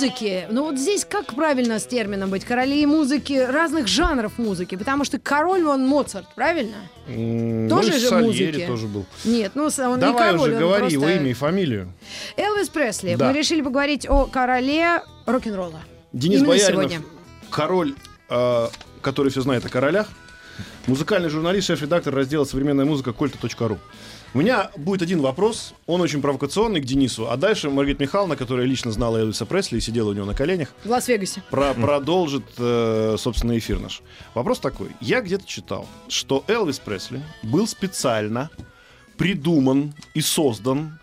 Музыки. Ну вот здесь как правильно с термином быть? Короли музыки, разных жанров музыки. Потому что король он Моцарт, правильно? М, Тоже ну, же Сальери музыки. тоже был. Нет, ну он не Давай король, уже он говори просто... его имя и фамилию. Элвис Пресли. Да. Мы решили поговорить о короле рок-н-ролла. Денис Именно Бояринов, сегодня. король, э, который все знает о королях, музыкальный журналист, шеф-редактор раздела «Современная музыка» кольта.ру. У меня будет один вопрос, он очень провокационный к Денису, а дальше Маргарита Михайловна, которая лично знала Элвиса Пресли и сидела у него на коленях, В Лас-Вегасе. про- продолжит, э, собственно, эфир наш. Вопрос такой. Я где-то читал, что Элвис Пресли был специально придуман и создан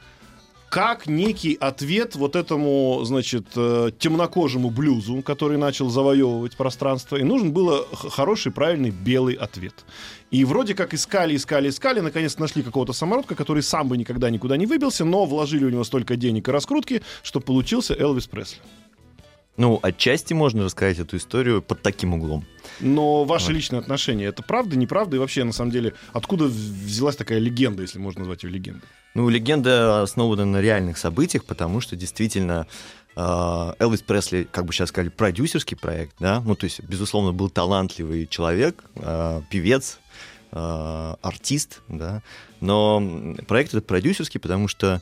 как некий ответ вот этому, значит, э, темнокожему блюзу, который начал завоевывать пространство, и нужен был х- хороший, правильный белый ответ. И вроде как искали, искали, искали, наконец нашли какого-то самородка, который сам бы никогда никуда не выбился, но вложили у него столько денег и раскрутки, что получился Элвис Пресли. Ну, отчасти можно рассказать эту историю под таким углом. Но ваши личные отношения, это правда, неправда? И вообще, на самом деле, откуда взялась такая легенда, если можно назвать ее легендой? Ну, легенда основана на реальных событиях, потому что действительно э, Элвис Пресли, как бы сейчас сказали, продюсерский проект, да, ну, то есть, безусловно, был талантливый человек, э, певец, э, артист, да, но проект этот продюсерский, потому что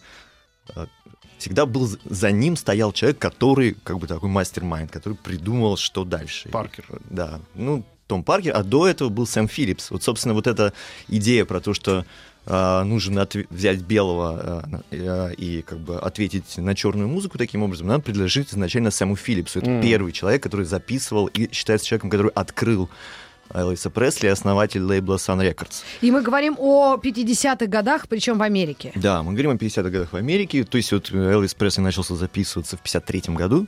всегда был за ним стоял человек, который как бы такой mastermind, который придумал, что дальше. Паркер. Да, ну, Том Паркер, а до этого был Сэм Филлипс. Вот, собственно, вот эта идея про то, что а, нужно отве- взять белого э, и как бы ответить на черную музыку таким образом, принадлежит изначально Сэму Филлипсу. Это М. первый человек, который записывал и считается человеком, который открыл Элвиса Пресли, основатель лейбла Sun Records. И мы говорим о 50-х годах, причем в Америке. Да, мы говорим о 50-х годах в Америке. То есть вот Элвис Пресли начался записываться в 53-м году.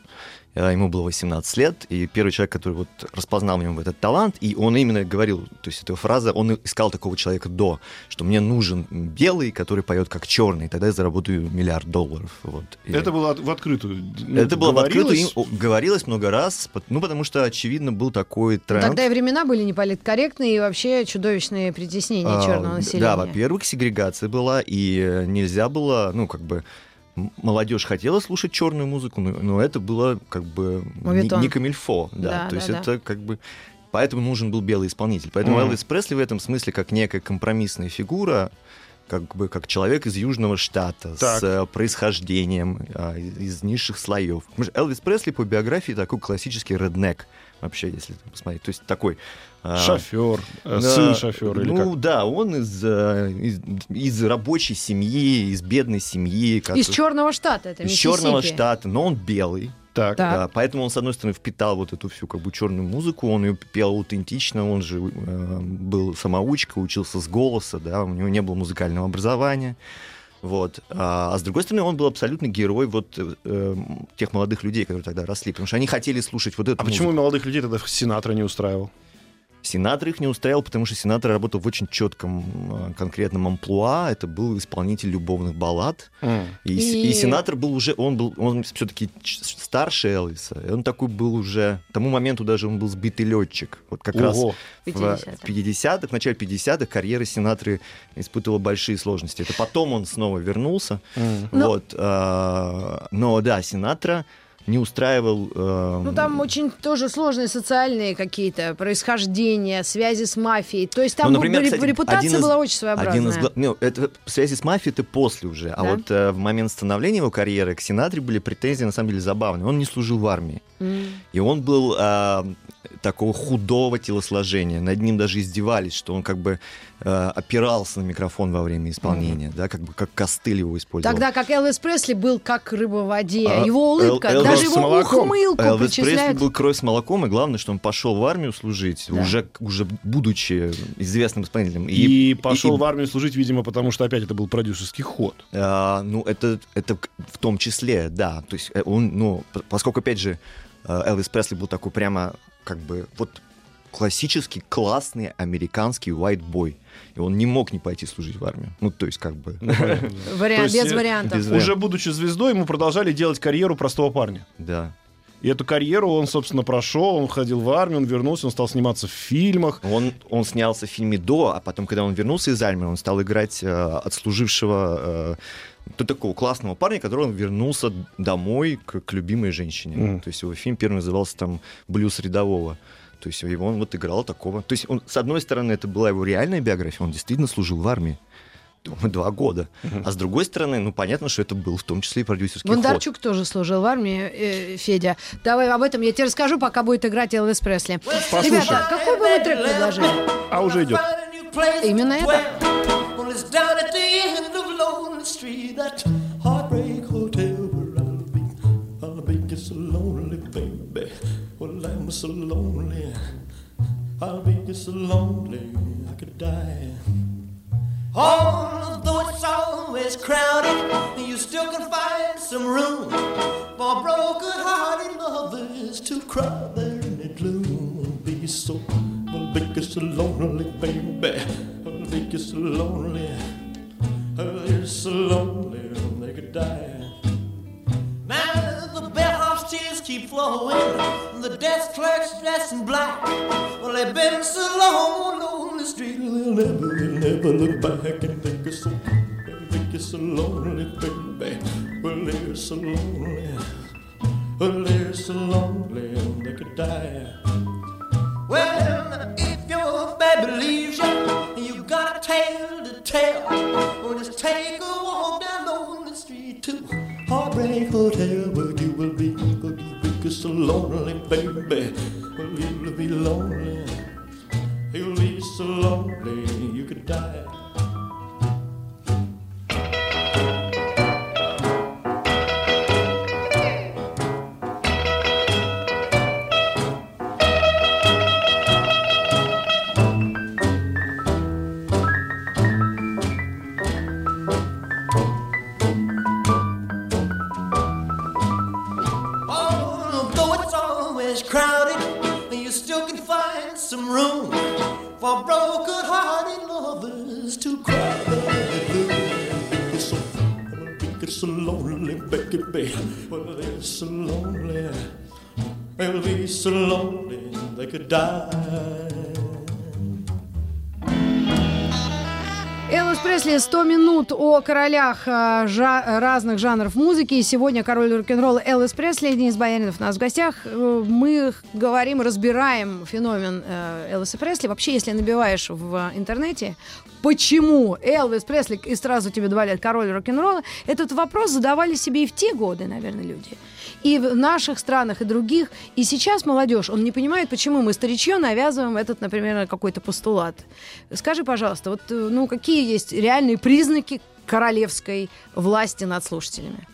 Э, Ему было 18 лет, и первый человек, который вот распознал в нем этот талант, и он именно говорил, то есть эта фраза, он искал такого человека до, что мне нужен белый, который поет как черный, тогда я заработаю миллиард долларов. Вот. И Это было в открытую. ну, это было в открытую, говорилось? им говорилось много раз, ну потому что, очевидно, был такой тренд. Тогда и времена были неполиткорректные и вообще чудовищные притеснения А, черного населения. Да, во-первых, сегрегация была, и э, нельзя было, ну, как бы, молодежь хотела слушать черную музыку, но, но это было как бы не, Моветон. не камильфо, да, Да, то да, есть да. это как бы... Поэтому нужен был белый исполнитель. Поэтому Мгм. Элвис Пресли в этом смысле как некая компромиссная фигура, как бы как человек из Южного штата Так. с э, происхождением а, из, из низших слоев. Потому что Элвис Пресли по биографии такой классический реднек, вообще, если посмотреть. То есть такой... а, Шофер, э, сын шофера или ну как? да, он из, э, из, из рабочей семьи, из бедной семьи. как- Из черного штата, это из черного штата, но он белый. Так. Так. Да, поэтому он, с одной стороны, впитал вот эту всю как бы черную музыку, он ее пел аутентично, он же э, был самоучка, учился с голоса, да, у него не было музыкального образования. Вот. А, а с другой стороны, он был абсолютно герой вот э, э, тех молодых людей, которые тогда росли, потому что они хотели слушать вот эту А почему музыку. молодых людей тогда Синатра не устраивал? Сенатор их не устраивал, потому что сенатор работал в очень четком э, конкретном амплуа. Это был исполнитель любовных баллад. И, с- И- и сенатор был уже, он был, он все-таки старше Элвиса. И он такой был уже, к тому моменту даже он был сбитый летчик. Вот как раз Ого. в 50-х. в 50-х, в начале 50-х карьера сенатора испытывала большие сложности. Это потом он снова вернулся. М. Но- Вот, а, но да, сенатора не устраивал... э, Ну, там очень тоже сложные социальные какие-то происхождения, связи с мафией. То есть там Ну, например, реп- кстати, репутация из- была очень своеобразная. Один из ну, это связи с мафией это после уже. А Да? вот э, в момент становления его карьеры к Синатре были претензии, на самом деле, забавные. Он не служил в армии. М. И он был а, такого худого телосложения. Над ним даже издевались, что он как бы э, опирался на микрофон во время исполнения, да, как бы как костыль его использовал. Тогда как Элвис Пресли был как рыба в воде. А, его улыбка, Эл- даже Элвис его с молоком. ухмылку Элвис Пресли был кровь с молоком, и главное, что он пошел в армию служить, Да. уже, уже будучи известным исполнителем. И, пошел и- в армию служить, видимо, потому что опять это был продюсерский ход. А, ну, это, это в том числе, да. То есть э, он, ну, поскольку, опять же, э, Элвис Пресли был такой прямо, как бы, вот классический, классный американский white boy. И он не мог не пойти служить в армию. Ну, то есть, как бы... Есть, без э, вариантов. Уже будучи звездой, ему продолжали делать карьеру простого парня. Да. И эту карьеру он, собственно, прошел, он ходил в армию, он вернулся, он стал сниматься в фильмах. Он, он снялся в фильме до, а потом, когда он вернулся из армии, он стал играть э, отслужившего э, то такого классного парня, который он вернулся домой к, к любимой женщине. Мгм. То есть его фильм первый назывался там «Блюз рядового». То есть его он вот играл такого. То есть он, с одной стороны, это была его реальная биография, он действительно служил в армии. Думаю, Два года. А с другой стороны, ну понятно, что это был в том числе и продюсерский ход. Бондарчук тоже служил в армии, э, Федя. Давай об этом я тебе расскажу, пока будет играть Элвис Пресли. Послушай. Ребята, какой бы вы трек предложили? А уже идет. Именно это? Heartbreak hotel where I'll be. I'll be just so lonely, baby. Well, I'm so lonely. I'll be so lonely, I could die. Although it's always crowded, you still can find some room for broken-hearted lovers to cry there in the gloom. Be so, well, be so lonely, baby. Well, be so lonely. Oh, they're so lonely they could die. Bellhop's tears keep flowing, the desk clerk's dressed in black. Well, they've been so long on the street, they'll never, they'll never look back and think it's so, they think it's so lonely, baby. Well, they're so lonely, well, they're so lonely they could die. Well, if your baby leaves you, and you got a tale to tell, well, just take a walk down lonely street to Heartbreak Hotel, where you will be, where you will be so lonely, baby. Well, you'll be lonely, you'll be so lonely, you could die. Broken-hearted lovers to cry. It's so, it's so lonely, baby. Well, they're so lonely. They'll be so lonely they could die. Элвис Пресли 100 минут о королях э, жа- разных жанров музыки. И сегодня король рок-н-ролла Элвис Пресли, Денис Бояринов у нас в гостях. Э, Мы говорим, разбираем феномен э, Элвиса Пресли. Вообще, если набиваешь в интернете, почему Элвис Пресли и сразу тебе два лет король рок-н-ролла, этот вопрос задавали себе и в те годы, наверное, люди. И в наших странах, и других. И сейчас молодежь, он не понимает, почему мы старичье навязываем этот, например, какой-то постулат. Скажи, пожалуйста, вот, э, ну, какие есть реальные признаки королевской власти над слушателями?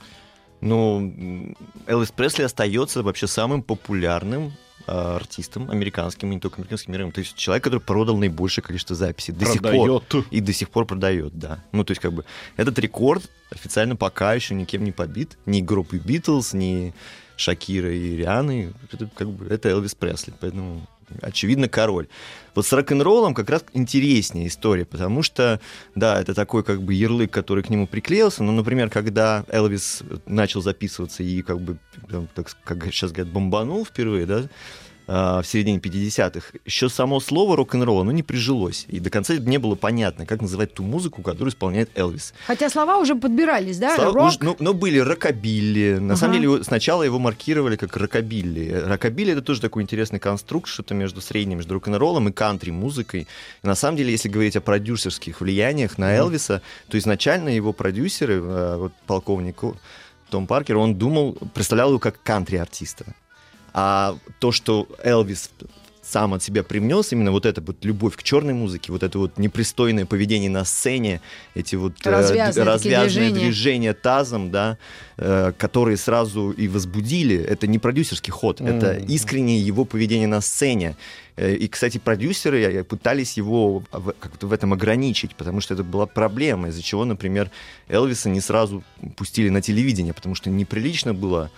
Ну, Элвис Пресли остается вообще самым популярным артистом американским, и не только американским миром. То есть человек, который продал наибольшее количество записей до сих пор. И до сих пор продает, да. Ну, то есть, как бы, этот рекорд официально пока еще никем не побит. Ни группы Битлз, ни Шакира и Рианы. Это, как бы, это Элвис Пресли, поэтому очевидно король. Вот с рок-н-роллом как раз интереснее история, потому что, да, это такой как бы ярлык, который к нему приклеился, но, например, когда Элвис начал записываться и как бы, там, так, как сейчас говорят, бомбанул впервые, да, в середине 50-х, еще само слово рок-н-ролл, оно не прижилось. И до конца не было понятно, как называть ту музыку, которую исполняет Элвис. Хотя слова уже подбирались, да? Слава- Рок. уж- ну, но были рокобилли. На Ага. самом деле сначала его маркировали как рокобилли. Рокобилли это тоже такой интересный конструкт, что-то между средним, между рок-н-роллом и кантри-музыкой. И на самом деле, если говорить о продюсерских влияниях на Элвиса, то изначально его продюсеры, э, вот полковник Том Паркер, он думал, представлял его как кантри-артиста. А то, что Элвис сам от себя привнес, именно вот эта вот любовь к черной музыке, вот это вот непристойное поведение на сцене, эти вот э, Развязные развязные движения. движения тазом, да, э, которые сразу и возбудили. Это не продюсерский ход, это Мгм. искреннее его поведение на сцене. Э, И, кстати, продюсеры э, пытались его как-то в этом ограничить, потому что это была проблема, из-за чего, например, Элвиса не сразу пустили на телевидение, потому что неприлично было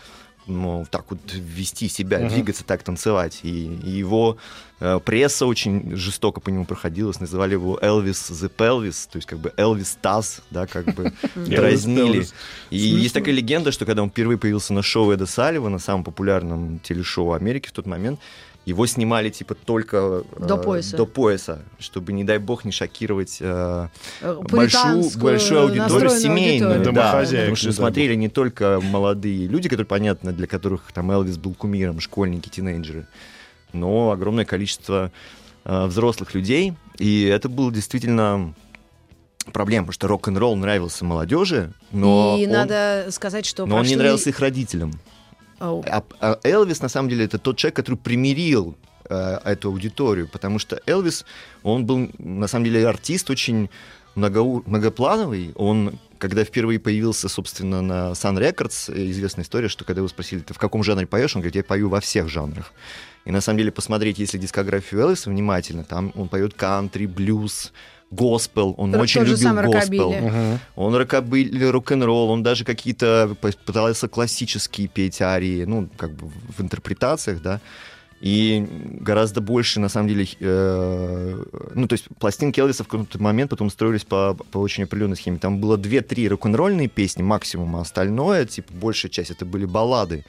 ну, так вот вести себя, Мгм. двигаться, так танцевать. И, и его э, пресса очень жестоко по нему проходилась, называли его Элвис the Pelvis, то есть как бы Элвис Таз, да, как бы дразнили. И есть такая легенда, что когда он впервые появился на шоу Эда Салливана, самом популярном телешоу Америки в тот момент, его снимали типа только э, До пояса. до пояса, чтобы, не дай бог, не шокировать э, Э, большую, большую аудиторию семейную. аудиторию. Да, потому что не смотрели не только молодые люди, которые, понятно, для которых там Элвис был кумиром, школьники, тинейджеры, но огромное количество э, взрослых людей. И это было действительно проблема, потому что рок-н-ролл нравился молодежи, но, И он, надо сказать, что но он не прошли- нравился их родителям. А, а Элвис, на самом деле, это тот человек, который примирил э, эту аудиторию, потому что Элвис, он был, на самом деле, артист очень многоу- многоплановый. Он, когда впервые появился, собственно, на Sun Records, э, известная история, что когда его спросили, ты в каком жанре поешь, он говорит, я пою во всех жанрах. И на самом деле посмотреть, если дискографию Элвиса внимательно, там он поет кантри, блюз, госпел, он Тот очень любил госпел. Он рокобили, рок-н-ролл, он даже какие-то пытался классические петь арии, ну, как бы в интерпретациях, да. И гораздо больше, на самом деле, э, ну, то есть пластинки Элвиса в какой-то момент потом строились по, по очень определенной схеме. Там было две-три рок-н-ролльные песни максимум, а остальное, типа, большая часть, это были баллады.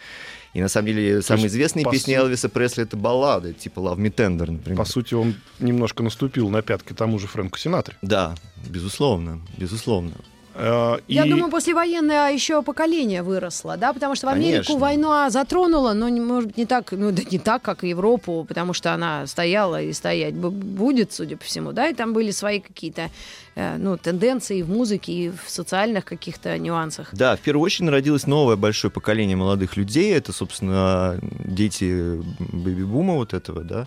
И на самом деле самые есть, известные по песни су- Элвиса Пресли это баллады, типа Love Me Tender, например. По сути, он немножко наступил на пятки тому же Фрэнку Синатре. Да, безусловно, безусловно. Э, Я и- думаю, послевоенное еще поколение выросло, да, потому что в Америку Конечно. война затронула, но, может быть, не так, ну, да не так, как Европу, потому что она стояла и стоять бу- будет, судя по всему, да, и там были свои какие-то, э, ну, тенденции в музыке и в социальных каких-то нюансах. Да, в первую очередь народилось новое большое поколение молодых людей. Это, собственно, дети бэби-бума вот этого, да.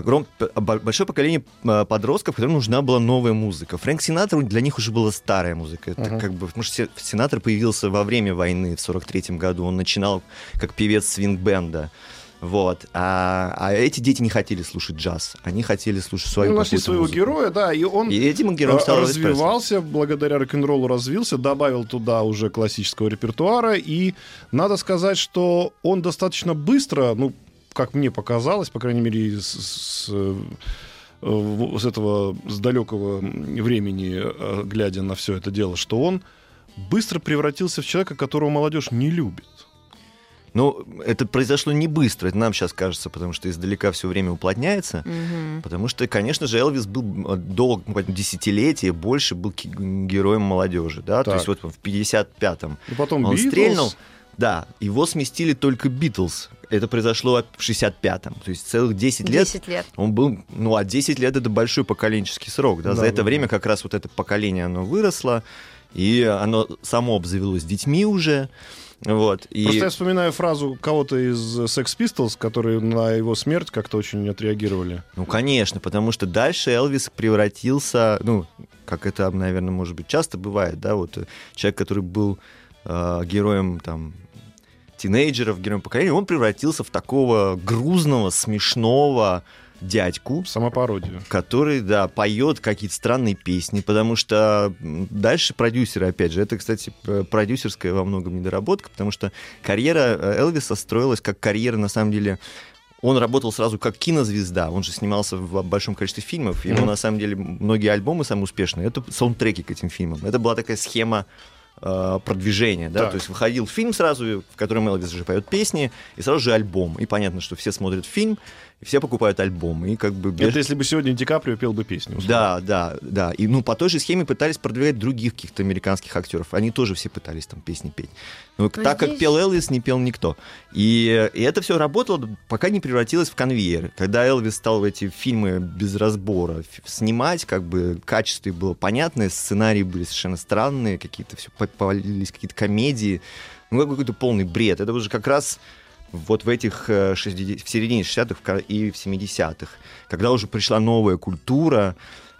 Огром... бо- большое поколение а, подростков, которым нужна была новая музыка. Фрэнк Синатра для них уже была старая музыка. Это Мгм. как бы, потому что Си- Синатра появился во время войны в 43 году. Он начинал как певец свинг-бенда. Вот. А, а эти дети не хотели слушать джаз. Они хотели слушать свою Ну, нашли своего музыку. героя, да, и он И этим героем стал развивался, благодаря рок-н-роллу развился, добавил туда уже классического репертуара, и надо сказать, что он достаточно быстро, ну, как мне показалось, по крайней мере, с, с, э, с этого, с далекого времени, э, глядя на все это дело, что он быстро превратился в человека, которого молодежь не любит. Ну, это произошло не быстро, это нам сейчас кажется, потому что издалека все время уплотняется. Мгм. Потому что, конечно же, Элвис был э, до ну, десятилетия больше был героем молодежи, да, то Так. есть вот в 55-м И потом он Битлз. стрельнул, да, его сместили только Битлз. Это произошло в 65-м, то есть целых 10 лет 10 лет. он был, ну, а 10 лет это большой поколенческий срок, да, Да, за да, это да. время как раз вот это поколение, оно выросло, и оно само обзавелось детьми уже, вот, и... Просто я вспоминаю фразу кого-то из Sex Pistols, которые на его смерть как-то очень отреагировали. Ну, конечно, потому что дальше Элвис превратился, ну, как это, наверное, может быть, часто бывает, да, вот э, человек, который был э, героем, там, тинейджеров, героем поколения, он превратился в такого грузного, смешного дядьку, Самопародию. который, да, поет какие-то странные песни, потому что дальше продюсеры, опять же, это, кстати, продюсерская во многом недоработка, потому что карьера э, Элвиса строилась как карьера, на самом деле, он работал сразу как кинозвезда, он же снимался в большом количестве фильмов, его, Мгм. на самом деле, многие альбомы самые успешные, это саундтреки к этим фильмам. Это была такая схема э, продвижения, да, Так. то есть выходил фильм сразу, в котором Элвис же поет песни, и сразу же альбом, и понятно, что все смотрят фильм, все покупают альбом, и как бы... без- Это если бы сегодня Ди Каприо пел бы песню. условно. да, да, да. И ну по той же схеме пытались продвигать других каких-то американских актеров. Они тоже все пытались там песни петь. Но Но так как здесь- пел Элвис, не пел никто. И, и это все работало, пока не превратилось в конвейер. Когда Элвис стал эти фильмы без разбора снимать, как бы качество было понятное, сценарии были совершенно странные, какие-то все повалились какие-то комедии. Ну, какой-то полный бред. Это уже как раз вот в этих э, 60 в середине 60-х в ка- и в 70-х, когда уже пришла новая культура,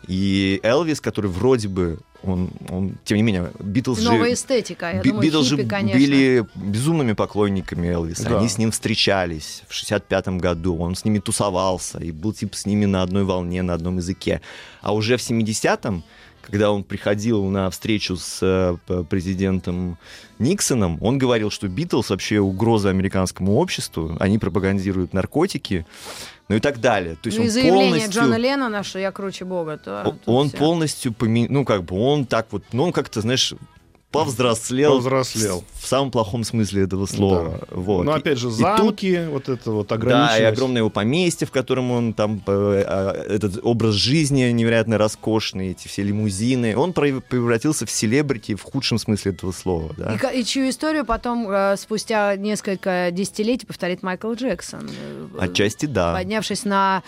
и Элвис, который вроде бы, он, он тем не менее, Битлз же... Новая эстетика, я Би- думаю, Битлз же конечно. были безумными поклонниками Элвиса. Да. Они с ним встречались в 65-м году. Он с ними тусовался и был типа с ними на одной волне, на одном языке. А уже в 70-м, когда он приходил на встречу с э, президентом Никсоном, он говорил, что Битлз вообще угроза американскому обществу, они пропагандируют наркотики, ну и так далее. То есть Ну и он заявление полностью... Джона Леннона, что я круче Бога. То, Он всё. полностью поме... ну как бы он так вот, ну он как-то, знаешь, повзрослел, Повзрослел. в, в самом плохом смысле этого слова. Вот. Но опять же, И- и тут- замки, вот это вот да, и ограниченность. огромное его поместье, в котором он там э, э, этот образ жизни невероятно роскошный, эти все лимузины. Он прев- превратился в селебрити в худшем смысле этого слова. Да? И, и чью историю потом, э, спустя несколько десятилетий, повторит Майкл Джексон. э, Отчасти да. поднявшись на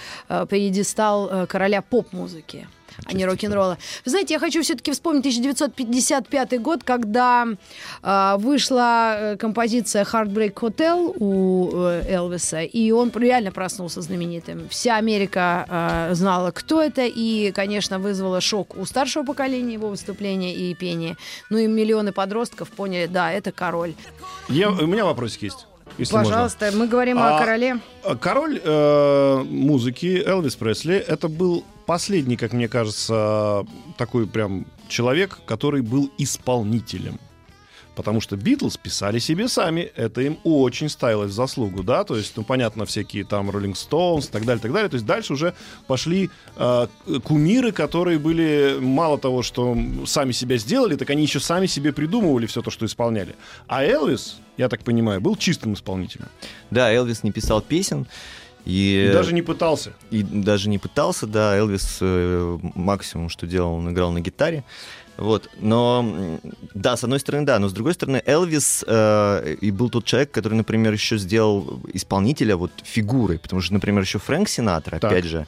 пьедестал короля поп-музыки. А не рок-н-ролла. Вы знаете, я хочу все-таки вспомнить 1955 год, когда э, вышла э, композиция Heartbreak Hotel у э, Элвиса, и он реально проснулся знаменитым. Вся Америка э, знала, кто это, и, конечно, вызвало шок у старшего поколения его выступления и пения. Ну и миллионы подростков поняли, да, это король. Я- у меня вопросик есть. Если можно. Пожалуйста, мы говорим о А, короле. Король э, музыки Элвис Пресли это был последний, как мне кажется, такой прям человек, который был исполнителем. Потому что Битлз писали себе сами, это им очень ставилось в заслугу, да, то есть, ну, понятно, всякие там Роллинг Стоунс и так далее, так далее, то есть дальше уже пошли э, кумиры, которые были мало того, что сами себя сделали, так они еще сами себе придумывали все то, что исполняли. А Элвис, я так понимаю, был чистым исполнителем. Да, Элвис не писал песен. И, И даже не пытался. и даже не пытался, да, Элвис э, максимум, что делал, он играл на гитаре. Вот, но да, с одной стороны, да, но с другой стороны, Элвис э, и был тот человек, который, например, еще сделал исполнителя вот фигурой, потому что, например, еще Фрэнк Синатра, Так. опять же,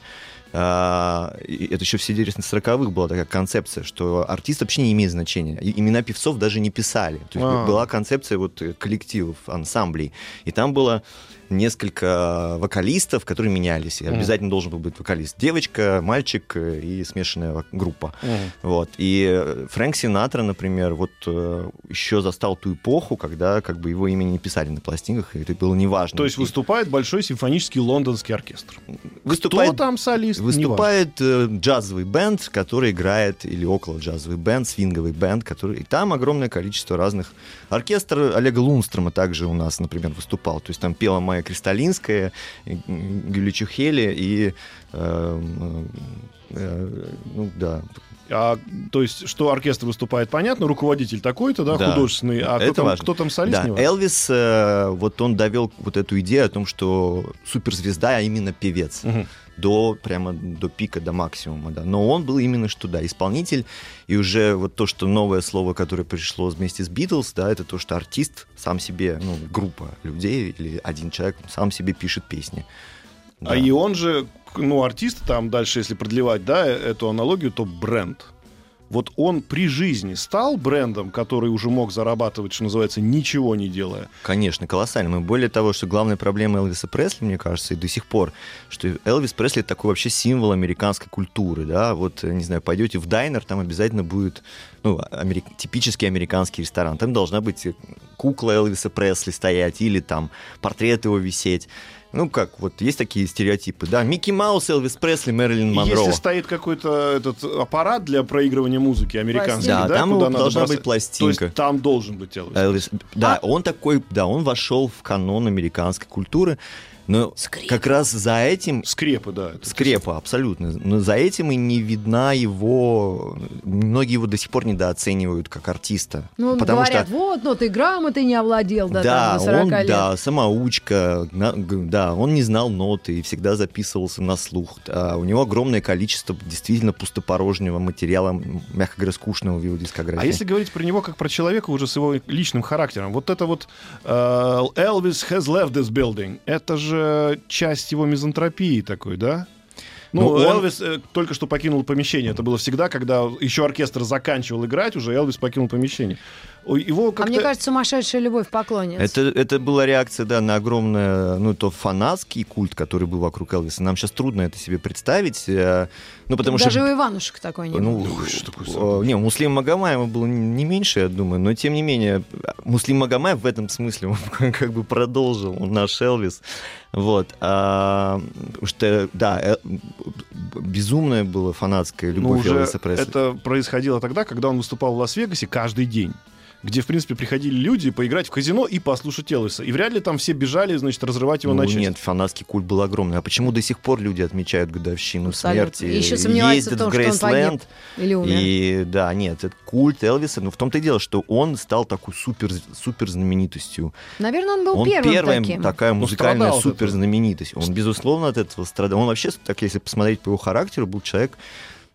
это еще в середине 40-х была такая концепция, что артист вообще не имеет значения. И имена певцов даже не писали. То есть А. была концепция вот коллективов, ансамблей. И там было несколько вокалистов, которые менялись. И обязательно должен был быть вокалист. Девочка, мальчик и смешанная группа. Мгм. Вот. И э, Фрэнк Синатра, например, вот э, еще застал ту эпоху, когда как бы его имя не писали на пластинках, и это было неважно. То есть выступает большой симфонический лондонский оркестр. выступает, Кто там солист? выступает э, джазовый бенд, который играет, или около джазовый бенд, свинговый бенд, который... И там огромное количество разных... Оркестр Олега Лунстрома также у нас, например, выступал. То есть там пела Майя Кристалинская, и, м, Гюли Чухели и... э, э, ну да, А, то есть, что оркестр выступает, понятно, руководитель такой-то, да, Да. художественный, а кто Это там, важно. кто там солист, Да. Элвис, э, вот он довел вот эту идею о том, что суперзвезда, а именно певец. Мгм. До прямо до пика, до максимума, да. Но он был именно что, да, исполнитель. И уже вот то, что новое слово, которое пришло вместе с Битлз, да, это то, что артист сам себе, ну, группа людей или один человек сам себе пишет песни. А Да. и он же, ну, артист, там дальше, если продлевать, да, эту аналогию, то бренд. Вот он при жизни стал брендом, который уже мог зарабатывать, что называется, ничего не делая. Конечно, колоссально. И более того, что главная проблема Элвиса Пресли, мне кажется, и до сих пор, что Элвис Пресли такой вообще символ американской культуры, да, вот, э, не знаю, пойдете в дайнер, там обязательно будет, ну, америк- типический американский ресторан, там должна быть э, кукла Элвиса Пресли стоять или там портрет его висеть. Ну, как, вот есть такие стереотипы, да, Микки Маус, Элвис Пресли, Мэрилин Монро. Если стоит какой-то этот аппарат для проигрывания музыки американский, Да, да, там куда его должна бросать, быть пластинка. То есть там должен быть Элвис. Элвис, да, А? он такой, да, он вошел в канон американской культуры, но Скрипка. как раз за этим Скрепы, да. это- скрепа абсолютно, но за этим и не видна его, многие его до сих пор недооценивают как артиста, Ну, потому говорят, что вот, ну ты грамотой не овладел до, да, там, до 40 он, лет. да, самоучка, на- да, он не знал ноты и всегда записывался на слух. А у него огромное количество действительно пустопорожнего материала, мягко говоря, скучного в его дискографии. А если говорить про него как про человека уже с его личным характером, вот это вот э, Elvis has left this building, это же часть его мизантропии такой, да? Ну, Ну, он- Элвис э, только что покинул помещение. Это было всегда, когда еще оркестр заканчивал играть, уже Элвис покинул помещение. Его А мне кажется, сумасшедшая любовь поклонниц. Это, это была реакция, да, на огромный, ну, то фанатский культ, который был вокруг Элвиса. Нам сейчас трудно это себе представить, э, ну, потому Даже что... у Иванушек такой не Ну, Ой, что такое э, не, у Муслима Магомаева было не меньше, я думаю, но тем не менее, Муслим Магомаев в этом смысле он как бы продолжил наш Элвис. Вот. а, что, да, э, безумная была фанатская Ну, любовь уже Элвиса Пресли. это происходило тогда, когда он выступал в Лас-Вегасе каждый день где, в принципе, приходили люди поиграть в казино и послушать Элвиса. И вряд ли там все бежали, значит, разрывать его Ну, на части. нет, фанатский культ был огромный. А почему до сих пор люди отмечают годовщину Абсолютно. смерти? И еще сомневаются в ездят том, в что он Грейсленд? или умер. И да, нет, это культ Элвиса. Но в том-то и дело, что он стал такой супер, супер знаменитостью. Наверное, он был он первым первая таким. такая Ну, музыкальная супер знаменитость. Он, безусловно, от этого страдал. Он вообще, так если посмотреть по его характеру, был человек,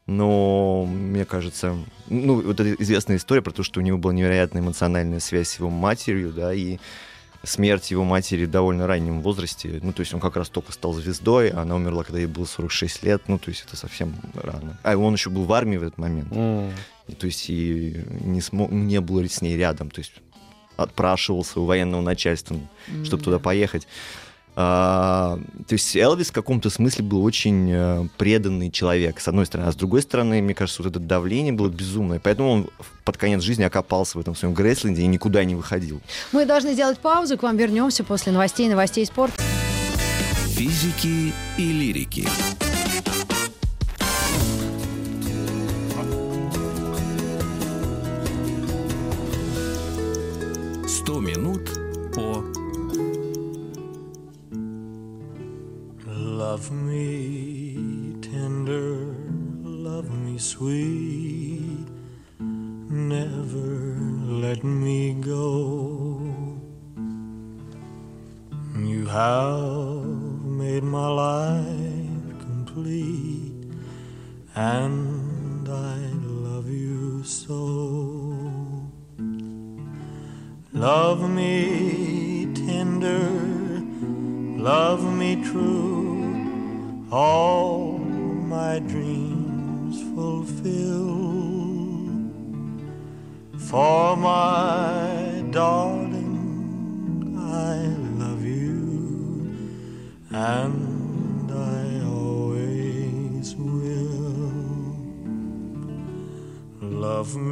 но мне кажется, ну, вот эта известная история про то, что у него была невероятная эмоциональная связь с его матерью, да, и смерть его матери в довольно раннем возрасте. Ну, то есть он как раз только стал звездой, а она умерла, когда ей было 46 лет. Ну, то есть это совсем рано. А он еще был в армии в этот момент. М. И, то есть и не, смог, не был с ней рядом. То есть отпрашивался у военного начальства, чтобы туда поехать. А, то есть Элвис в каком-то смысле был очень э, преданный человек, с одной стороны. А с другой стороны, мне кажется, вот это давление было безумное. Поэтому он под конец жизни окопался в этом своем Грейсленде и никуда не выходил. Мы должны сделать паузу, к вам вернемся после новостей, новостей спорта. Физики и лирики.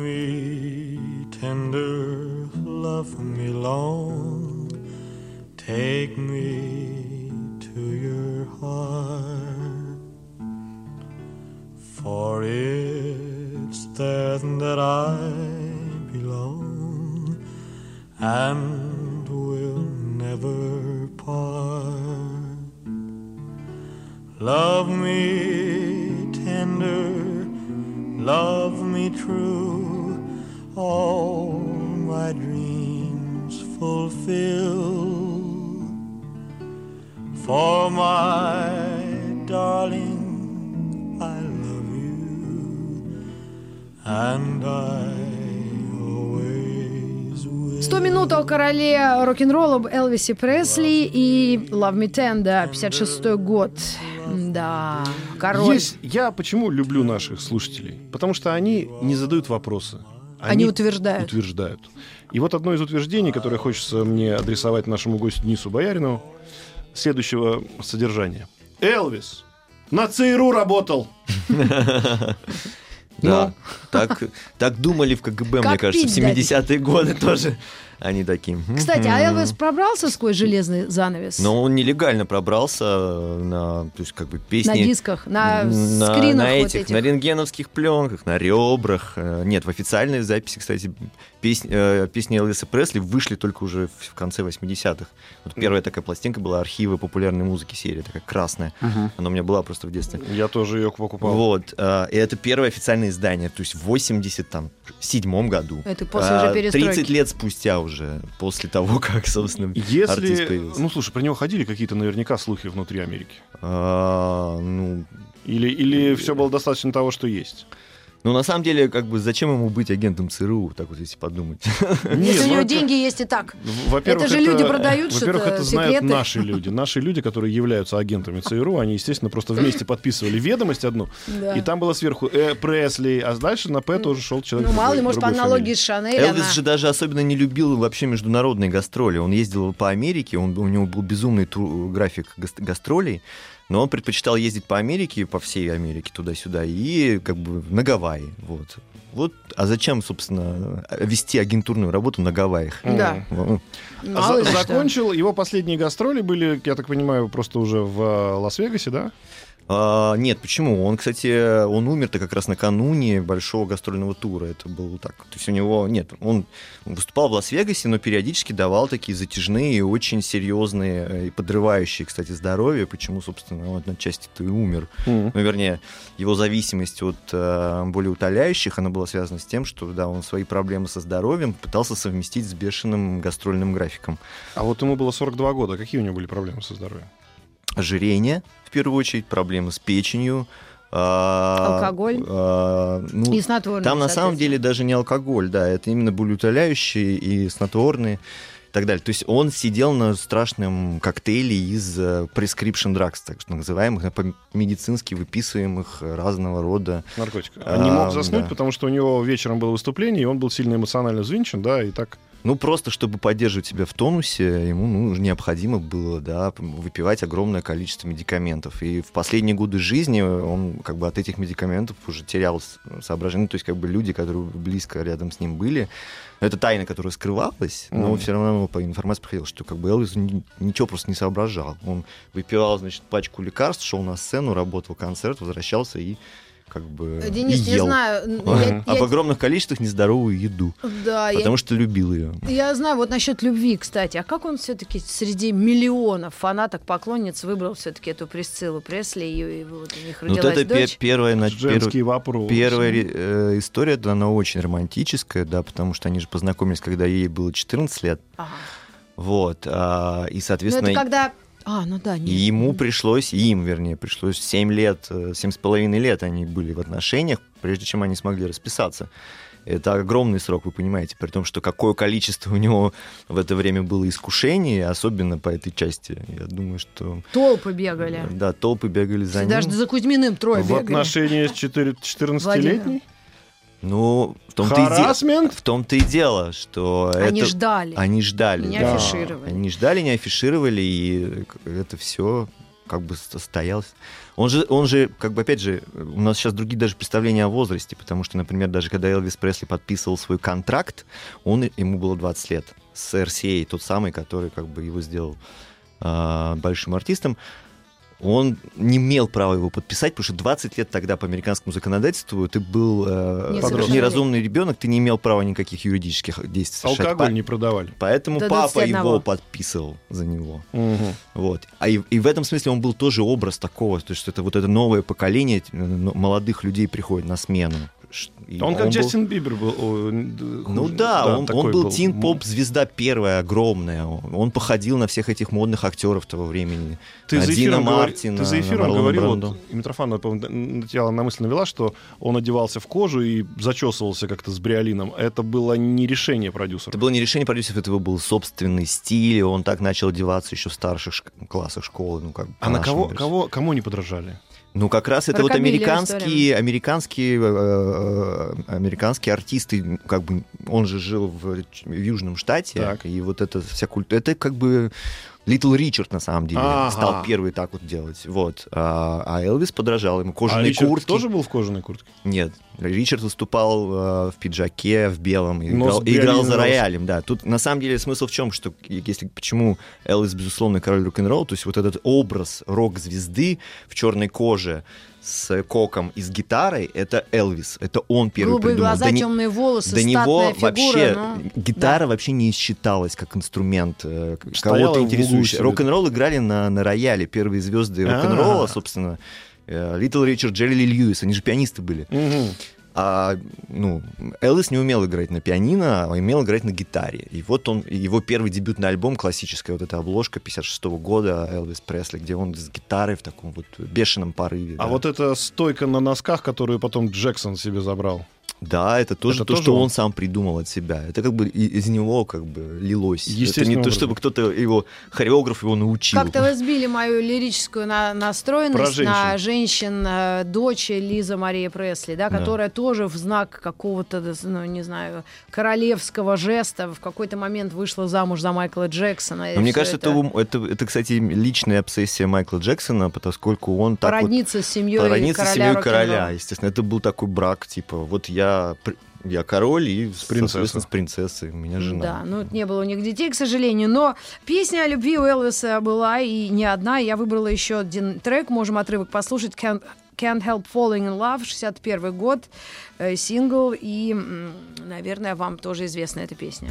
Me tender, love me long, take me to your heart. For it's there that I belong and will never part. Love me tender, love me true, all my dreams fulfill. For my darling, I love you, and I always will. 100 минут о короле рок-н-ролла об Элвисе Пресли и Love Me Tender, 56 год. Да, король. Есть- я почему люблю наших слушателей? Потому что они не задают вопросы. Они утверждают. утверждают. И вот одно из утверждений, которое хочется мне адресовать нашему гостю Денису Боярину, следующего содержания. Элвис на ЦРУ работал. Да, так, так думали в КГБ, Как мне кажется, в пить дать? 70-е годы тоже. Они такие. «М, Кстати, а м». Элвис пробрался сквозь железный занавес? Но он нелегально пробрался на, то есть как бы песни... на дисках, на, на, скринах на вот этих, этих. на рентгеновских пленках, на ребрах. Э, Нет, в официальной записи, кстати, песни, э, песни Элвиса Пресли вышли только уже в, конце 80-х. Вот первая такая пластинка была «Архивы популярной музыки» серия, такая красная. Она у меня была просто в детстве. Я тоже ее покупал. Вот, э, и это первое официальное издание, то есть в 87 году. Это после уже А, перестройки. 30 лет спустя уже, после того, как, собственно, артист Если, появился. ну слушай, про него ходили какие-то наверняка слухи внутри Америки. А, ну, Или, или все было достаточно того, что есть. Ну, на самом деле, как бы, зачем ему быть агентом ЦРУ, так вот, если подумать. Если Нет, у ну него деньги есть и так. Во-первых, Это же люди продают Во-первых, что-то, это знают секреты. наши люди. Наши люди, которые являются агентами ЦРУ, они, естественно, просто вместе подписывали ведомость одну, Да. и там было сверху э, Пресли, а дальше на П тоже шел человек. Ну, мало ли, может, по аналогии с Шанель Элвис она- же даже особенно не любил вообще международные гастроли. Он ездил по Америке, он, у него был безумный график гас- гастролей, но он предпочитал ездить по Америке, по всей Америке туда-сюда, и как бы на Гавайи. Вот. Вот, а зачем, собственно, вести агентурную работу на Гавайях? Да. А Мало за- закончил, его последние гастроли были, я так понимаю, просто уже в э, Лас-Вегасе, да? А, нет, почему? Он, кстати, он умер-то как раз накануне большого гастрольного тура. Это был так. То есть у него нет, он выступал в Лас-Вегасе, но периодически давал такие затяжные и очень серьезные э, и подрывающие, кстати, здоровье. Почему, собственно, он отчасти-то и умер. Мгм. Ну, вернее, его зависимость от э, более утоляющих, она была связана с тем, что да, он свои проблемы со здоровьем пытался совместить с бешеным гастрольным графиком. А вот ему было 42 года. Какие у него были проблемы со здоровьем? Ожирение, в первую очередь, проблемы с печенью. а, Алкоголь? а, ну, И снотворные, там на самом деле даже не алкоголь, да, это именно болеутоляющие и снотворные и так далее. То есть он сидел на страшном коктейле из э, prescription drugs, так что называемых, по-медицински выписываемых разного рода. Наркотик. А не мог заснуть, да. потому что у него вечером было выступление, и он был сильно эмоционально взвинчен, да, и так... Ну, просто чтобы поддерживать себя в тонусе, ему ну, необходимо было да, выпивать огромное количество медикаментов. И в последние годы жизни он как бы от этих медикаментов уже терял соображение. Ну, то есть как бы люди, которые близко рядом с ним были, это тайна, которая скрывалась, но Мгм. все равно по информации приходило, что как бы Элвис ни- ничего просто не соображал. Он выпивал, значит, пачку лекарств, шел на сцену, работал концерт, возвращался и как бы Денис, и не ел. знаю. я- А в я- огромных количествах нездоровую еду, Да, я потому что любил ее. Я знаю, вот насчет любви, кстати. А как он все-таки среди миллионов фанаток, поклонниц выбрал все-таки эту Присциллу Пресли, и, и вот у них Ну, Вот родилась это пе- дочь? первая, на- Женский вопрос. Первая э, история, да, она очень романтическая, да, потому что они же познакомились, когда ей было 14 лет. Ага. Вот. а, и, Ну, соответственно, это когда... А, ну да, и нет. ему пришлось, им, вернее, пришлось 7 лет, э, семь с половиной лет они были в отношениях, прежде чем они смогли расписаться. Это огромный срок, вы понимаете, при том, что какое количество у него в это время было искушений, особенно по этой части. Я думаю, что Толпы бегали. да, толпы бегали за ним. Даже за Кузьминым трое В бегали. отношении с четыре- 14-летней? Ну, в том-то и дело. Харасмент? В том-то и дело, что Они это... ждали. Они ждали. Не да. афишировали. Они ждали, не афишировали, и это все как бы состоялось. Он же, он же, как бы, опять же, у нас сейчас другие даже представления о возрасте, потому что, например, даже когда Элвис Пресли подписывал свой контракт, он, ему было 20 лет с RCA, тот самый, который как бы его сделал а, большим артистом. Он не имел права его подписать, потому что 20 лет тогда по американскому законодательству ты был э, Несовершеннолетний. неразумный ребенок, ты не имел права никаких юридических действий совершать. Алкоголь По- не продавали. Поэтому До папа 21. его подписывал за него. Мгм. Вот. А и, и в этом смысле он был тоже образ такого, то есть это вот это новое поколение э, молодых людей приходит на смену. И Он как был- Джастин Бибер был. Ну хуже. да, он, он был тин-поп-звезда первая, огромная. Он он походил на всех этих модных актеров того времени. Ты на за Дина Мартина, ты за эфиром говорил, Брандо. вот, и Митрофанова, по-моему, на тебя намысленно вела, что он одевался в кожу и зачесывался как-то с бриолином. Это было не решение продюсера. Это было не решение продюсеров, это был собственный стиль, он так начал одеваться еще в старших классах школы. Ну, как А на кого, версии. кого, кому не подражали? Ну, как раз это вот американские, американские, э, э, американские артисты, как бы он же жил в, в Южном штате, Так. и вот это вся культура, это как бы Литл Ричард на самом деле Ага. стал первый так вот делать, вот. А, а Элвис подражал ему А кожаные Ричард куртки. тоже был в кожаной куртке? Нет, Ричард выступал э, в пиджаке, в белом, и играл, и играл за роялем, да. Тут на самом деле смысл в чем, что если почему Элвис безусловно король рок-н-ролл, то есть вот этот образ рок-звезды в черной коже с коком и с гитарой, это Элвис, это он первый Голубые придумал. глаза, До не- темные волосы, до него статная фигура. вообще ну, гитара да. вообще не считалась как инструмент э, кого-то интересующий. Рок-н-ролл играли на, на рояле. Первые звезды рок-н-ролла, А. собственно, э, Литл Ричард, Джерри Льюис, они же пианисты были. Мгм. А, ну, Элвис не умел играть на пианино, а умел играть на гитаре. И вот он, его первый дебютный альбом, классическая вот эта обложка 56 года Элвис Пресли, где он с гитарой в таком вот бешеном порыве. А да. вот эта стойка на носках, которую потом Джексон себе забрал. Да, это тоже Это то, тоже что он? он сам придумал от себя. Это как бы из него как бы лилось. Это не то, чтобы кто-то его, хореограф его научил. Как-то вы сбили мою лирическую на- Про настроенность женщин. на женщин э, дочь Лиза Мария Пресли, да, Да. которая тоже в знак какого-то, ну, не знаю, королевского жеста в какой-то момент вышла замуж за Майкла Джексона. Но мне кажется, это... ум- это, это, кстати, личная обсессия Майкла Джексона, поскольку он так вот породниться с семьей породниться с короля семьей короля. Естественно, это был такой брак, типа, вот я Я король и, принцессой. соответственно, с принцессой. У меня жена. Да, ну не было у них детей, к сожалению, но песня о любви у Элвиса была и не одна. Я выбрала еще один трек, можем отрывок послушать. Can't, Can't Help Falling in Love, 61 год, э, сингл, и, наверное, вам тоже известна эта песня.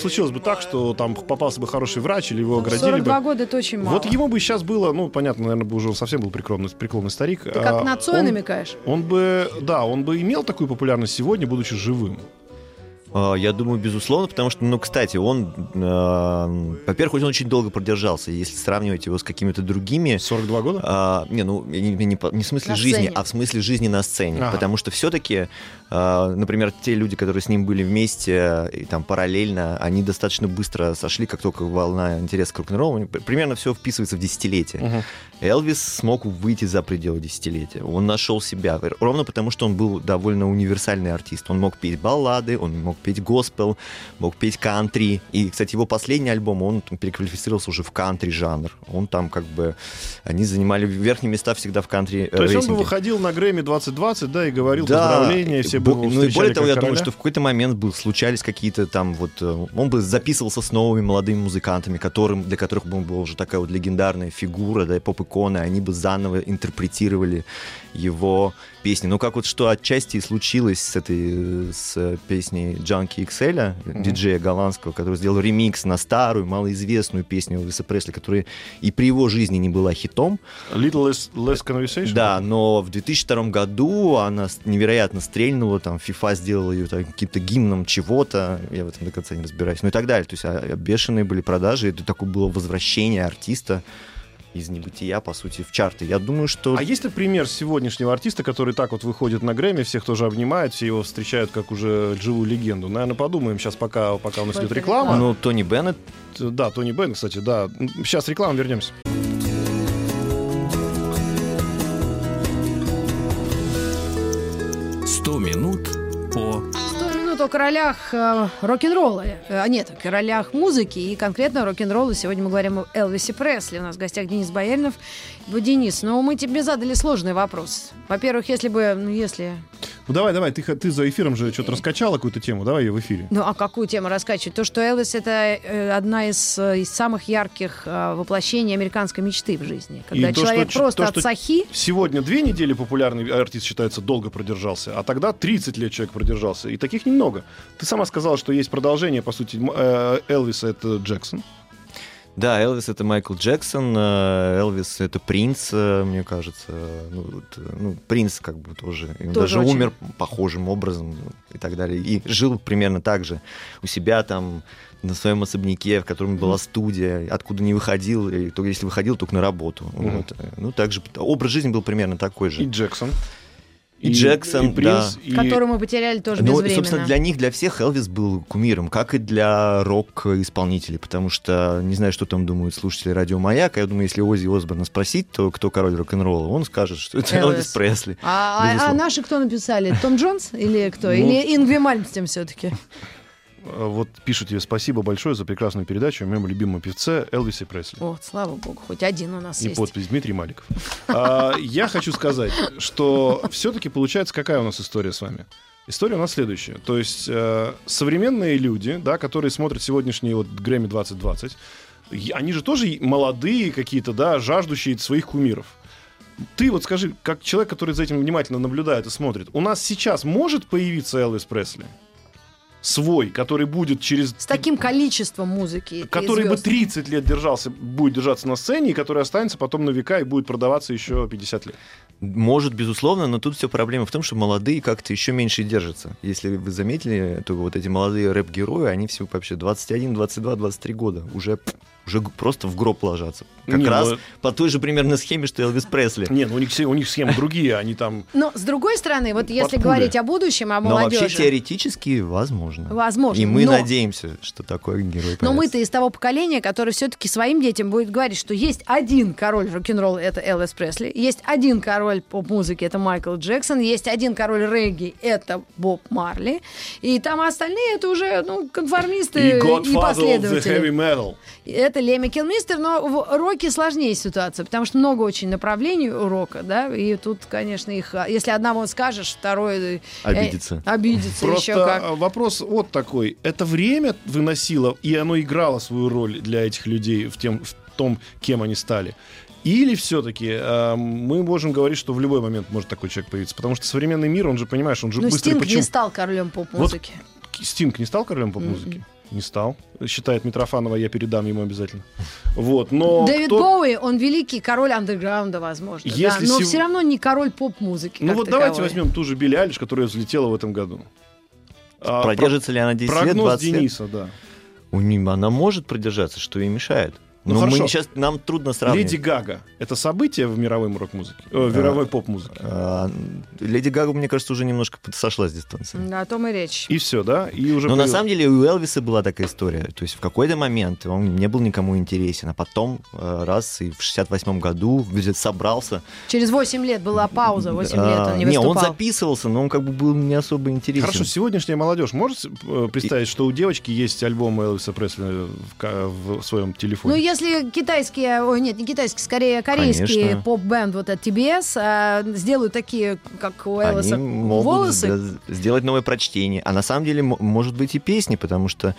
Случилось бы так, что там попался бы хороший врач или его оградили 42 бы. года это очень мало. Вот ему бы сейчас было, ну, понятно, наверное, бы уже совсем был преклонный, преклонный старик. Ты как а, на Цоя намекаешь? Он бы, да, он бы имел такую популярность сегодня, будучи живым. А, Я думаю, безусловно, потому что, ну, кстати, он, э, во-первых, он очень долго продержался. Если сравнивать его с какими-то другими 42 года? А, не, ну, не, не- не в смысле На жизни, сцене. а в смысле жизни на сцене. Ага. Потому что все-таки, например, те люди, которые с ним были вместе и там параллельно, они достаточно быстро сошли, как только волна интереса к рок-н-роллу. Примерно все вписывается в десятилетие. Мгм. Элвис смог выйти за пределы десятилетия. Он нашел себя. Ровно потому, что он был довольно универсальный артист. Он мог петь баллады, он мог петь госпел, мог петь кантри. И, кстати, его последний альбом, он там переквалифицировался уже в кантри жанр. Он там как бы... Они занимали верхние места всегда в кантри То есть он бы выходил на Грэмми 2020, да, и говорил Да, поздравления, все бы Ну и более того, я думаю, короля. что в какой-то момент был, случались какие-то там вот... э, Он бы записывался с новыми молодыми музыкантами, которым, для которых бы он был уже такая вот легендарная фигура, да, и поп-икона, они бы заново интерпретировали его песни. Ну, как вот что отчасти и случилось с этой, с песней Junkie XL, диджея голландского, который сделал ремикс на старую, малоизвестную песню Элвиса Пресли, которая и при его жизни не была хитом. Little less, less conversation? Да, но в 2002 году она невероятно стрельнула, там FIFA сделала ее там, каким-то гимном чего-то, я в этом до конца не разбираюсь, ну и так далее. То есть а, а, бешеные были продажи, это такое было возвращение артиста из небытия, по сути, в чарты. Я думаю, что... А есть ли пример сегодняшнего артиста, который так вот выходит на Грэмми, всех тоже обнимают, все его встречают как уже живую легенду? Наверное, подумаем сейчас, пока, пока у нас идет реклама. Ну, Тони Беннет, Да, Тони Бен, кстати, да. Сейчас реклама, вернемся. 100 минут о королях э, рок-н-ролла. Э, нет, о королях музыки и конкретно рок-н-ролла. Сегодня мы говорим о Элвисе Пресли. У нас в гостях Денис Бояринов. Вот, Денис, ну мы тебе задали сложный вопрос. Во-первых, если бы, ну если... Ну давай, давай, ты, ты за эфиром же что-то раскачала какую-то тему, давай ее в эфире. Ну, а какую тему раскачивать? То, что Элвис это э, одна из, э, из самых ярких э, воплощений американской мечты в жизни. Когда И то, человек что- просто то, от что- сахи. Сегодня две недели популярный артист считается долго продержался, а тогда 30 лет человек продержался. И таких немного. Ты сама сказала, что есть продолжение, по сути, э, Элвиса это Джексон. Да, Элвис это Майкл Джексон, э, Элвис это принц, э, мне кажется. Ну, вот, э, ну, принц как бы тоже. И он Тоже даже очень. умер похожим образом и так далее. И жил примерно так же у себя там на своем особняке, в котором была студия, откуда не выходил, и то, если выходил, только на работу. Мгм. Вот. Ну, также образ жизни был примерно такой И же. Джексон. И Джексон, и принц, и- Которую мы потеряли тоже Ну, безвременно. собственно, для них, для всех Элвис был кумиром, как и для рок-исполнителей, потому что не знаю, что там думают слушатели радио Маяк. Я думаю, если Оззи Осборна спросить, то кто король рок-н-ролла, он скажет, что это Элвис. Элвис Пресли. А, а- а наши кто написали? Том Джонс или кто? Ну. Или Ингви Мальмстем все-таки? Э, Вот пишут тебе спасибо большое за прекрасную передачу о моем любимом певце Элвисе Пресли. О, слава богу, хоть один у нас И есть. подпись Дмитрий Маликов. А, я хочу сказать, что все-таки получается какая у нас история с вами? История у нас следующая. То есть э, современные люди, да, которые смотрят сегодняшний вот Грэмми 2020, и они же тоже молодые какие-то, да, жаждущие своих кумиров. Ты вот скажи, как человек, который за этим внимательно наблюдает и смотрит, у нас сейчас может появиться Элвис Пресли? Свой, который будет через... С таким количеством музыки. Который бы звезд. 30 лет держался, будет держаться на сцене, и который останется потом на века и будет продаваться еще 50 лет. Может, безусловно, но тут все проблема в том, что молодые как-то еще меньше держатся. Если вы заметили, то вот эти молодые рэп-герои, они все вообще 21, 22, 23 года. Уже, уже просто в гроб ложатся. Как Не, раз ну- по той же примерно схеме, что Элвис Пресли. Не, ну у них, все- у них схемы другие, они там... Но с другой стороны, вот если пули. говорить о будущем, о Но молодежи. вообще теоретически возможно. Возможно, И мы но- надеемся, что такой герой Но появится. мы-то из того поколения, которое все-таки своим детям будет говорить, что есть один король рок-н-ролла, это Элвис Пресли, есть один король поп-музыки, это Майкл Джексон, есть один король регги, это Боб Марли, и там остальные это уже ну, конформисты И и, Godfather of the последователи. Heavy Metal. Это Леми Килмистер, но в роке сложнее ситуация, потому что много очень направлений у рока, да, и тут, конечно, их, а, если одного скажешь, второй э, Обидится. обидится Просто еще как. вопрос вот такой. Это время выносило, и оно играло свою роль для этих людей в, тем, в том, кем они стали? Или все-таки мы можем говорить, что в любой момент может такой человек появиться? Потому что современный мир, он же, понимаешь, он же Ну, быстро Стинг почему... не стал королем поп-музыки. Стинг не стал королем поп-музыки? Не стал. Считает Митрофанова, я передам ему обязательно. Вот, но Дэвид кто- Боуи, он великий король андерграунда, возможно. да, Если но сев- все равно не король поп-музыки. Ну вот давайте таковой. возьмем ту же Билли Айлиш, которая взлетела в этом году. А, Продержится ли она про- 10 лет, Прогноз 20 лет? Дениса, да. У нее, она может продержаться, что ей мешает. Ну, Но мы хорошо. сейчас нам трудно сравнивать. Леди Гага. Это событие в мировой рок-музыке? Э, в Да. мировой поп-музыке. А, Леди Гага, мне кажется, уже немножко сошла с дистанции. Да, о том и речь. И все, да? И уже Но на появилась- самом деле у Элвиса была такая история. То есть в какой-то момент он не был никому интересен, а потом э, раз и в 68 году собрался. Через 8 лет была пауза, 8 лет А, он не не, он выступал. записывался, но он как бы был не особо интересен. Хорошо, сегодняшняя молодежь может э, представить, что у девочки есть альбом Элвиса Пресли в, в своем телефоне? Ну, если китайские, ой, нет, не китайские, скорее корейские поп-бенд, вот от TBS, а, сделают такие, как у Они Элвиса, могут волосы. да, сделать новое прочтение. А на самом деле, может быть, и песни, потому что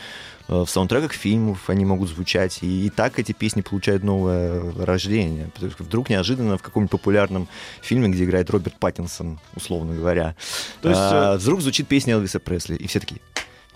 э, в саундтреках фильмов они могут звучать. И, и так эти песни получают новое рождение. Потому что вдруг неожиданно в каком-нибудь популярном фильме, где играет Роберт Паттинсон, условно говоря, То есть, а, э, вдруг звучит песня Элвиса Пресли. И все такие,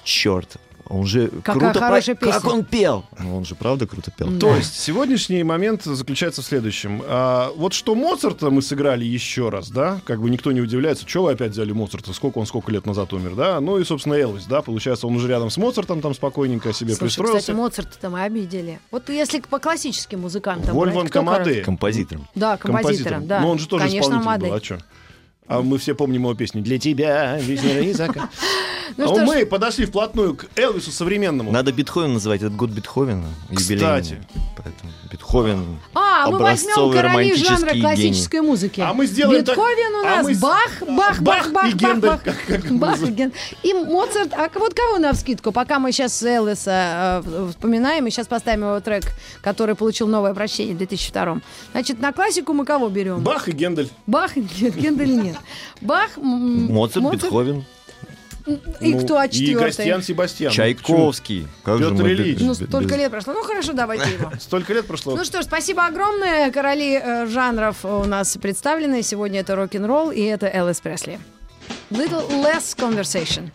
черт, он же Какая круто... хорошая про- Как песня. он пел! Ну, он же правда круто пел. Да. То есть сегодняшний момент заключается в следующем. А, вот что Моцарта мы сыграли еще раз, да, как бы никто не удивляется, что вы опять взяли Моцарта, сколько он сколько лет назад умер, да, ну и, собственно, Элвис, да, получается, он уже рядом с Моцартом там спокойненько себе Слушай, пристроился. кстати, Моцарта-то мы обидели. Вот если по классическим музыкантам король? Камаде. Композитором. Да, композитором, да. Но он же тоже Конечно, исполнитель Амадей. был, а что? А мы все помним его песню «Для тебя весь мир и закат». Ну А что ж, мы подошли вплотную к Элвису современному. Надо Бетховен называть, этот год Бетховена. Кстати. Поэтому Бетховен А, мы возьмем короли жанра романтический классической музыки. А мы сделаем так- Бетховен у а нас, мы с- Бах, Бах, Бах, Бах Бах, и Бах, Гендель, Бах, как- как Бах и называют. Ген- И Моцарт, а вот кого на вскидку, пока мы сейчас Элвиса э, вспоминаем, и сейчас поставим его трек, который получил новое обращение в 2002 Значит, на классику мы кого берем? Бах и Гендель. Бах, нет, Гендель нет. Бах, м, Моцарт, Бетховен, И Ну, кто, а И четвертый? Гостьян Себастьян. Чайковский. Как же Петр мы Ильич. без- Ну, столько без- лет прошло. Ну, хорошо, давайте его. Столько лет прошло. Ну что ж, спасибо огромное. Короли э, жанров у нас представлены. Сегодня это рок-н-ролл и это Элвис Пресли. Little less conversation.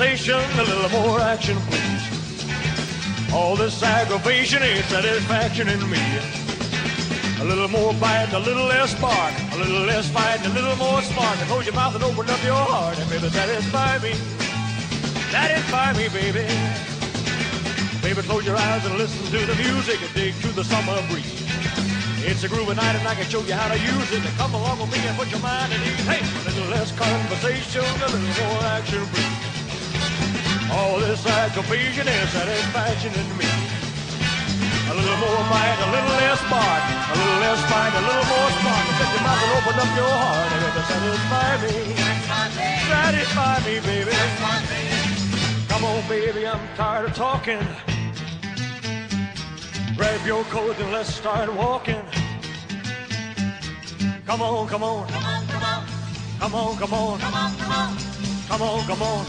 A little more action, please. All this aggravation ain't satisfaction in me. A little more bite, a little less spark, a little less fight, a little more spark. And close your mouth and open up your heart, and baby, satisfy me. Satisfy me, baby. Baby, close your eyes and listen to the music and dig through the summer breeze. It's a groovy night and I can show you how to use it. To come along with me and put your mind at ease. Hey, a little less conversation, a little more action, please. All this aggravation and satisfaction in me. A little more bite, a little less bark, a little less fight, a little more spark. Shut your mouth and open up your heart and it'll satisfy me. Satisfy me, baby. Come on, baby, I'm tired of talking. Grab your coat and let's start walking. Come on, come on. Come on, come on. Come on, come on. Come on, come on. Come on, come on.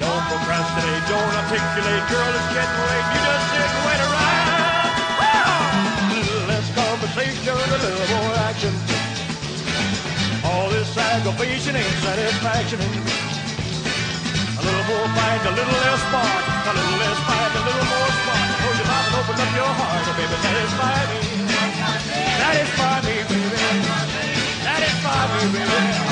Don't procrastinate, don't articulate, girl, it's getting late. You just sit and wait around. A little less conversation, a little more action. All this aggravation ain't satisfaction. A little more fight, a little less spark. A little less fight, a little more spark. Close your mouth and open up your heart, and baby, satisfy me. Satisfy me, baby. Satisfy me, baby.